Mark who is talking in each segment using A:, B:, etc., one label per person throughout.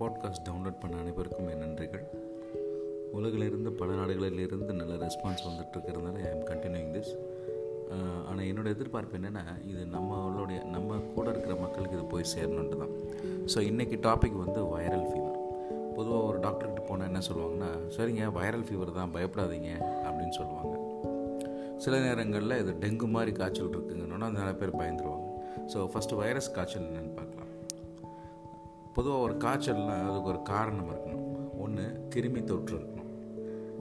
A: Podcast download பண்ண அனைவருக்கும் என் நன்றிகள். உலகிலிருந்து பல நாடுகளிலிருந்து நல்ல ரெஸ்பான்ஸ் வந்துட்டுருக்கிறதுனால ஐ எம் கண்டினியூங் திஸ் ஆனால் என்னோடய எதிர்பார்ப்பு என்னென்னா இது நம்மளுடைய நம்ம கூட இருக்கிற மக்களுக்கு இது போய் சேரணுன்ட்டு தான் ஸோ இன்றைக்கி டாபிக் வந்து வைரல் ஃபீவர் பொதுவாக ஒரு டாக்டர்கிட்ட போனால் என்ன சொல்லுவாங்கன்னா சரிங்க வைரல் ஃபீவர் தான் பயப்படாதீங்க அப்படின்னு சொல்லுவாங்க. சில நேரங்களில் இது டெங்கு மாதிரி காய்ச்சல் இருக்குங்கன்னா நிறைய பேர் பயந்துருவாங்க. ஸோ ஃபஸ்ட்டு வைரஸ் காய்ச்சல் என்னென்னு பார்க்கலாம். பொதுவாக ஒரு காய்ச்சல்னால் அதுக்கு ஒரு காரணம் இருக்கணும். ஒன்று கிருமி தொற்று இருக்கணும்.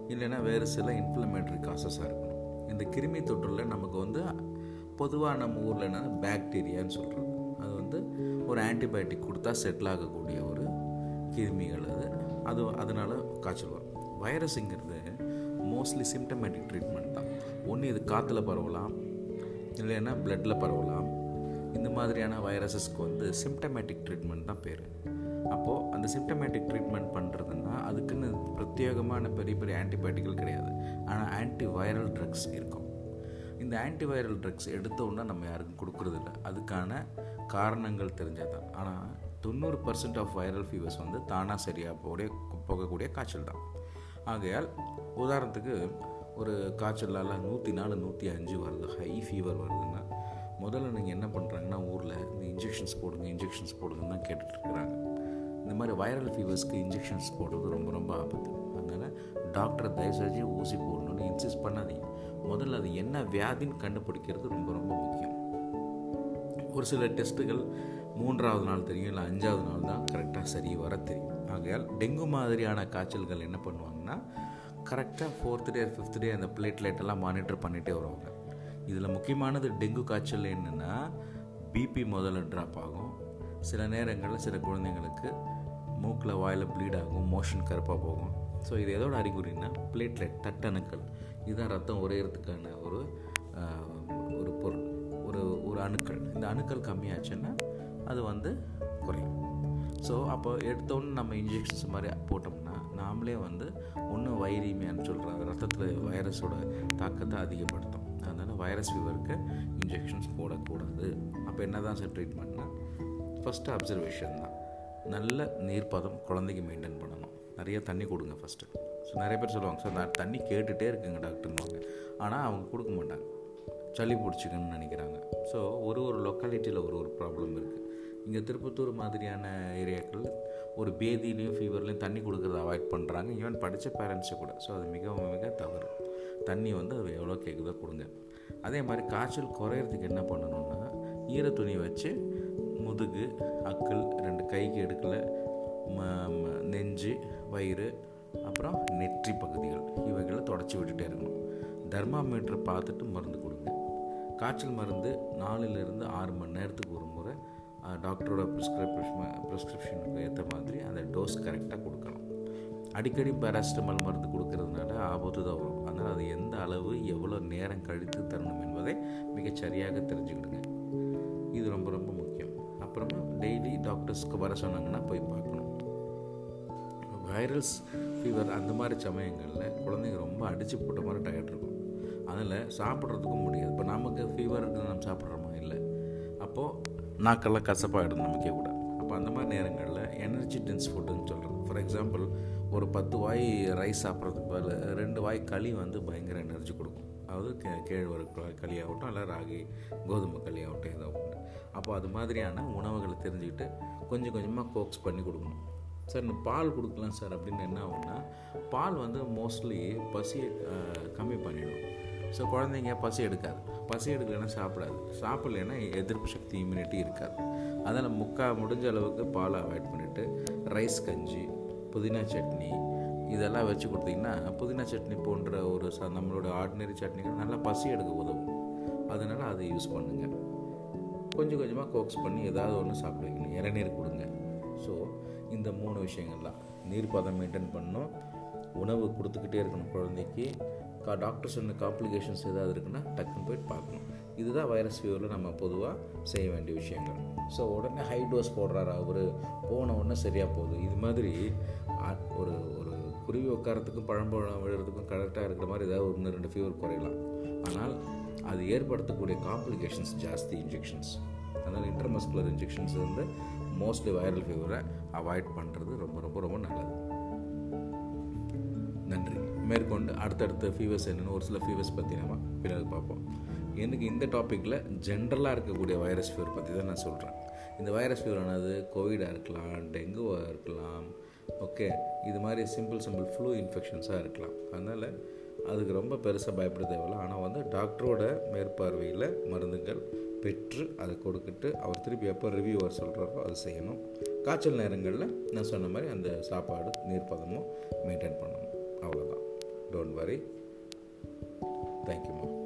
A: இல்லைன்னா வேறு சில இன்ஃப்ளமேட்டரி காசஸாக இருக்கணும். இந்த கிருமி தொற்றில் நமக்கு வந்து பொதுவாக நம்ம ஊரில் என்ன பேக்டீரியான்னு சொல்கிறோம் அது வந்து ஒரு ஆன்டிபயோட்டிக் கொடுத்தா செட்டில் ஆகக்கூடிய ஒரு கிருமிகள் அது. அது அதனால் காய்ச்சல் வரும். வைரஸுங்கிறது மோஸ்ட்லி சிம்டமேட்டிக் ட்ரீட்மெண்ட் தான். ஒன்று இது காற்றுல பரவலாம். இல்லைன்னா ப்ளட்டில் பரவலாம். இந்த மாதிரியான வைரஸஸ்க்கு வந்து சிம்டமேட்டிக் ட்ரீட்மெண்ட் தான் பேர். அப்போது அந்த சிம்டமேட்டிக் ட்ரீட்மெண்ட் பண்ணுறதுன்னா அதுக்குன்னு பிரத்யேகமான பெரிய பெரிய ஆன்டிபயோட்டிக்கல் கிடையாது. ஆனால் ஆன்டி வைரல் ட்ரக்ஸ் இருக்கும். இந்த ஆன்டி வைரல் ட்ரக்ஸ் எடுத்தோன்னா நம்ம யாருக்கும் கொடுக்குறதில்ல. அதுக்கான காரணங்கள் தெரிஞ்சால் தான் ஆனால் தொண்ணூறு பர்சன்ட் ஆஃப் வைரல் ஃபீவர்ஸ் வந்து தானாக சரியாக போகக்கூடிய போகக்கூடிய காய்ச்சல் தான் ஆகையால் உதாரணத்துக்கு ஒரு காய்ச்சலால் நூற்றி நாலு நூற்றி அஞ்சு வருது. ஹை ஃபீவர் வருதுன்னா முதல்ல நீங்கள் என்ன பண்ணுறாங்கன்னா ஊரில் இந்த இன்ஜெக்ஷன்ஸ் போடுங்க இன்ஜெக்ஷன்ஸ் போடுங்கன்னு தான் கேட்டுட்ருக்குறாங்க. இந்த மாதிரி வைரல் ஃபீவர்ஸ்க்கு இன்ஜெக்ஷன்ஸ் போடுறது ரொம்ப ரொம்ப ஆபத்து. அதனால் டாக்டர் தயவுசெய்து ஊசி போடணும்னு இன்சிஸ்ட் பண்ணாதீங்க. முதல்ல அது என்ன வியாதின்னு கண்டுபிடிக்கிறது ரொம்ப ரொம்ப முக்கியம். ஒரு சில டெஸ்ட்டுகள் மூன்றாவது நாள் தெரியும் இல்லை அஞ்சாவது நாள் தான் கரெக்டாக சரி வர தெரியும். ஆகையால் டெங்கு மாதிரியான காய்ச்சல்கள் என்ன பண்ணுவாங்கன்னா கரெக்டாக ஃபோர்த் டே ஃபிஃப்த் டே அந்த பிளேட்லைட் எல்லாம் மானிட்டர் பண்ணிகிட்டே வருவாங்க. இதில் முக்கியமானது டெங்கு காய்ச்சல் என்னென்னா பிபி முதல்ல ட்ராப் ஆகும். சில நேரங்களில் சில குழந்தைங்களுக்கு மூக்கில் வாயில் ப்ளீட் ஆகும் மோஷன் கருப்பாக போகும். ஸோ இது எதோட அறிகுறின்னா பிளேட்லெட் தட்டணுக்கள். இதுதான் ரத்தம் உரையிறதுக்கான ஒரு ஒரு பொருள். ஒரு ஒரு அணுக்கள். இந்த அணுக்கள் கம்மியாச்சுன்னா அது வந்து குறையும். ஸோ அப்போ எடுத்தோன்னு நம்ம இன்ஜெக்ஷன்ஸ் மாதிரி போட்டோம்னா நாமளே வந்து ஒன்றும் வைரீமியான்னு சொல்கிற ரத்தத்தில் வைரஸோட தாக்கத்தை அதிகப்படுத்தும். வைரஸ் ஃபீவருக்கு இன்ஜெக்ஷன்ஸ் போடக்கூடாது. அப்போ என்ன தான் சார் ட்ரீட்மெண்ட்னா ஃபஸ்ட்டு அப்சர்வேஷன் தான். நல்ல நீர்ப்பதம் குழந்தைக்கு மெயின்டைன் பண்ணணும். நிறைய தண்ணி கொடுங்க ஃபஸ்ட்டு ஸோ நிறைய பேர் சொல்லுவாங்க சார் நான் தண்ணி கேட்டுகிட்டே இருக்குங்க டாக்டர்னுவாங்க. ஆனால் அவங்க கொடுக்க மாட்டாங்க. சளி பிடிச்சிக்கணும்னு நினைக்கிறாங்க. ஸோ ஒரு ஒரு லொக்காலிட்டியில் ஒரு ஒரு ப்ராப்ளம் இருக்குது இங்கே திருப்பத்தூர் மாதிரியான ஏரியாக்கள் ஒரு பேதியிலையும் ஃபீவர்லையும் தண்ணி கொடுக்குறத அவாய்ட் பண்ணுறாங்க ஈவன் படித்த பேரண்ட்ஸை கூட. ஸோ அது மிகவும் மிக தவறு. தண்ணி வந்து அது எவ்வளோ கேட்குதோ கொடுங்க. அதே மாதிரி காய்ச்சல் குறையிறதுக்கு என்ன பண்ணணும்னா ஈர துணி வச்சு முதுகு அக்கல் ரெண்டு கைக்கு எடுக்கல நெஞ்சு வயிறு அப்புறம் நெற்றி பகுதிகள் இவைகளை தொடச்சி விட்டுட்டே இருக்கணும். தர்மாமீட்டர் பார்த்துட்டு மருந்து கொடுங்க. காய்ச்சல் மருந்து நாலுலேருந்து ஆறு மணி நேரத்துக்கு ஒரு முறை டாக்டரோட ப்ரிஸ்கிரிப்ஷன் ப்ரிஸ்கிரிப்ஷனுக்கு ஏற்ற மாதிரி அந்த டோஸ் கரெக்டாக கொடுக்கணும். அடிக்கடி பேராசிட்டமால் மருந்து கொடுக்கறதுனால ஆபத்து தான் வரும். அதனால் அது எந்த அளவு எவ்வளோ நேரம் கழித்து தரணும் என்பதை மிகச்சரியாக தெரிஞ்சுக்கிடுங்க. இது ரொம்ப ரொம்ப முக்கியம். அப்புறமா டெய்லி டாக்டர்ஸ்க்கு வர சொன்னாங்கன்னா போய் பார்க்கணும். வைரல்ஸ் ஃபீவர் அந்த மாதிரி சமயங்களில் குழந்தைங்க ரொம்ப அடித்து போட்ட மாதிரி டயர்ட் இருக்கும். அதில் சாப்பிட்றதுக்கும் முடியாது. இப்போ நமக்கு ஃபீவர் நம்ம சாப்பிட்றோமா? இல்லை. அப்போது நாக்கெல்லாம் கசப்பாகிடும் நமக்கே கூட. அப்போ அந்த மாதிரி நேரங்களில் எனர்ஜி டென்ஸ் ஃபுட்டுன்னு சொல்கிறது ஃபார் எக்ஸாம்பிள் ஒரு பத்து வாய் ரைஸ் சாப்பிட்றதுக்கு பதில் ரெண்டு வாய் களி வந்து பயங்கர எனர்ஜி கொடுக்கும். அதாவது கே கேழ்வரகு களி ஆகட்டும் இல்லை ராகி கோதுமை களி ஆகட்டும் ஏதோ ஒன்று அப்போ அது மாதிரியான உணவுகளை தெரிஞ்சுக்கிட்டு கொஞ்சம் கொஞ்சமாக கோக்ஸ் பண்ணி கொடுக்கணும். சார் இந்த பால் கொடுக்கலாம் சார் அப்படின்னு என்ன ஆகும்னா பால் வந்து மோஸ்ட்லி பசியை கம்மி பண்ணிடும். ஸோ குழந்தைங்க பசி எடுக்காது. பசி எடுக்கலைன்னா சாப்பிடாது. சாப்பிட்லைன்னா எதிர்ப்பு சக்தி இம்யூனிட்டி இருக்காது. அதில் முக்கால் முடிஞ்ச அளவுக்கு பாலை அவாய்ட் பண்ணிவிட்டு ரைஸ் கஞ்சி புதினா சட்னி இதெல்லாம் வச்சு கொடுத்தீங்கன்னா புதினா சட்னி போன்ற ஒரு ச நம்மளோட ஆர்டினரி சட்னிகள் நல்லா பசி எடுக்க உதவும். அதனால் அதை யூஸ் பண்ணுங்கள் கொஞ்சம் கொஞ்சமாக கோக்ஸ் பண்ணி ஏதாவது ஒன்று சாப்பிட வைக்கணும். இளநீர் கொடுங்க. ஸோ இந்த மூணு விஷயங்கள்லாம். நீர் பதம் மெயின்டைன் பண்ணணும். உணவு கொடுத்துக்கிட்டே இருக்கணும் குழந்தைக்கு. கா டாக்டர் சொன்ன காம்ப்ளிகேஷன்ஸ் ஏதாவது இருக்குன்னா டக்குன்னு போயிட்டு பார்க்கணும். இதுதான் வைரஸ் ஃபீவரில் நம்ம பொதுவாக செய்ய வேண்டிய விஷயங்கள். ஸோ உடனே ஹை டோஸ் போடுறாரு அவர். போன உடனே சரியாக போகுது. இது மாதிரி ஒரு ஒரு குருவி உட்காரத்துக்கும் பழம்பழம் விழுறதுக்கும் கரெக்டாக இருக்கிற மாதிரி ஏதாவது ஒன்று ரெண்டு ஃபீவர் குறையலாம். ஆனால் அது ஏற்படுத்தக்கூடிய காம்ப்ளிகேஷன்ஸ் ஜாஸ்தி இன்ஜெக்ஷன்ஸ் அதனால் இன்டர்மஸ்குலர் இன்ஜெக்ஷன்ஸ் வந்து மோஸ்ட்லி வைரல் ஃபீவரை அவாய்ட் பண்ணுறது ரொம்ப ரொம்ப ரொம்ப நல்லது. நன்றி. மேற்கொண்டு அடுத்தடுத்த ஃபீவர்ஸ் என்னென்னு ஒரு சில ஃபீவர்ஸ் பற்றி நம்ம பின்னாடி பார்ப்போம். எனக்கு இந்த டாப்பிக்கில் ஜென்ரலாக இருக்கக்கூடிய வைரஸ் ஃபீவர் பற்றி தான் நான் சொல்கிறேன் இந்த வைரஸ் ஃபீவரானது கோவிடாக இருக்கலாம் டெங்குவாக இருக்கலாம் ஓகே இது மாதிரி சிம்பிள் சிம்பிள் ஃப்ளூ இன்ஃபெக்ஷன்ஸாக இருக்கலாம். அதனால் அதுக்கு ரொம்ப பெருசாக பயப்பட தேவையில்ல. ஆனால் வந்து டாக்டரோட மேற்பார்வையில் மருந்துகள் பெற்று அதை கொடுத்துட்டு அவர் திருப்பி எப்போ ரிவ்யூ வர சொல்கிறாரோ அதை செய்யணும். காய்ச்சல் நேரங்களில் நான் சொன்ன மாதிரி அந்த சாப்பாடு நீர்ப்பதமும் மெயின்டைன் பண்ணணும். அவ்வளோதான் டோன்ட் வரி தேங்க்யூம்மா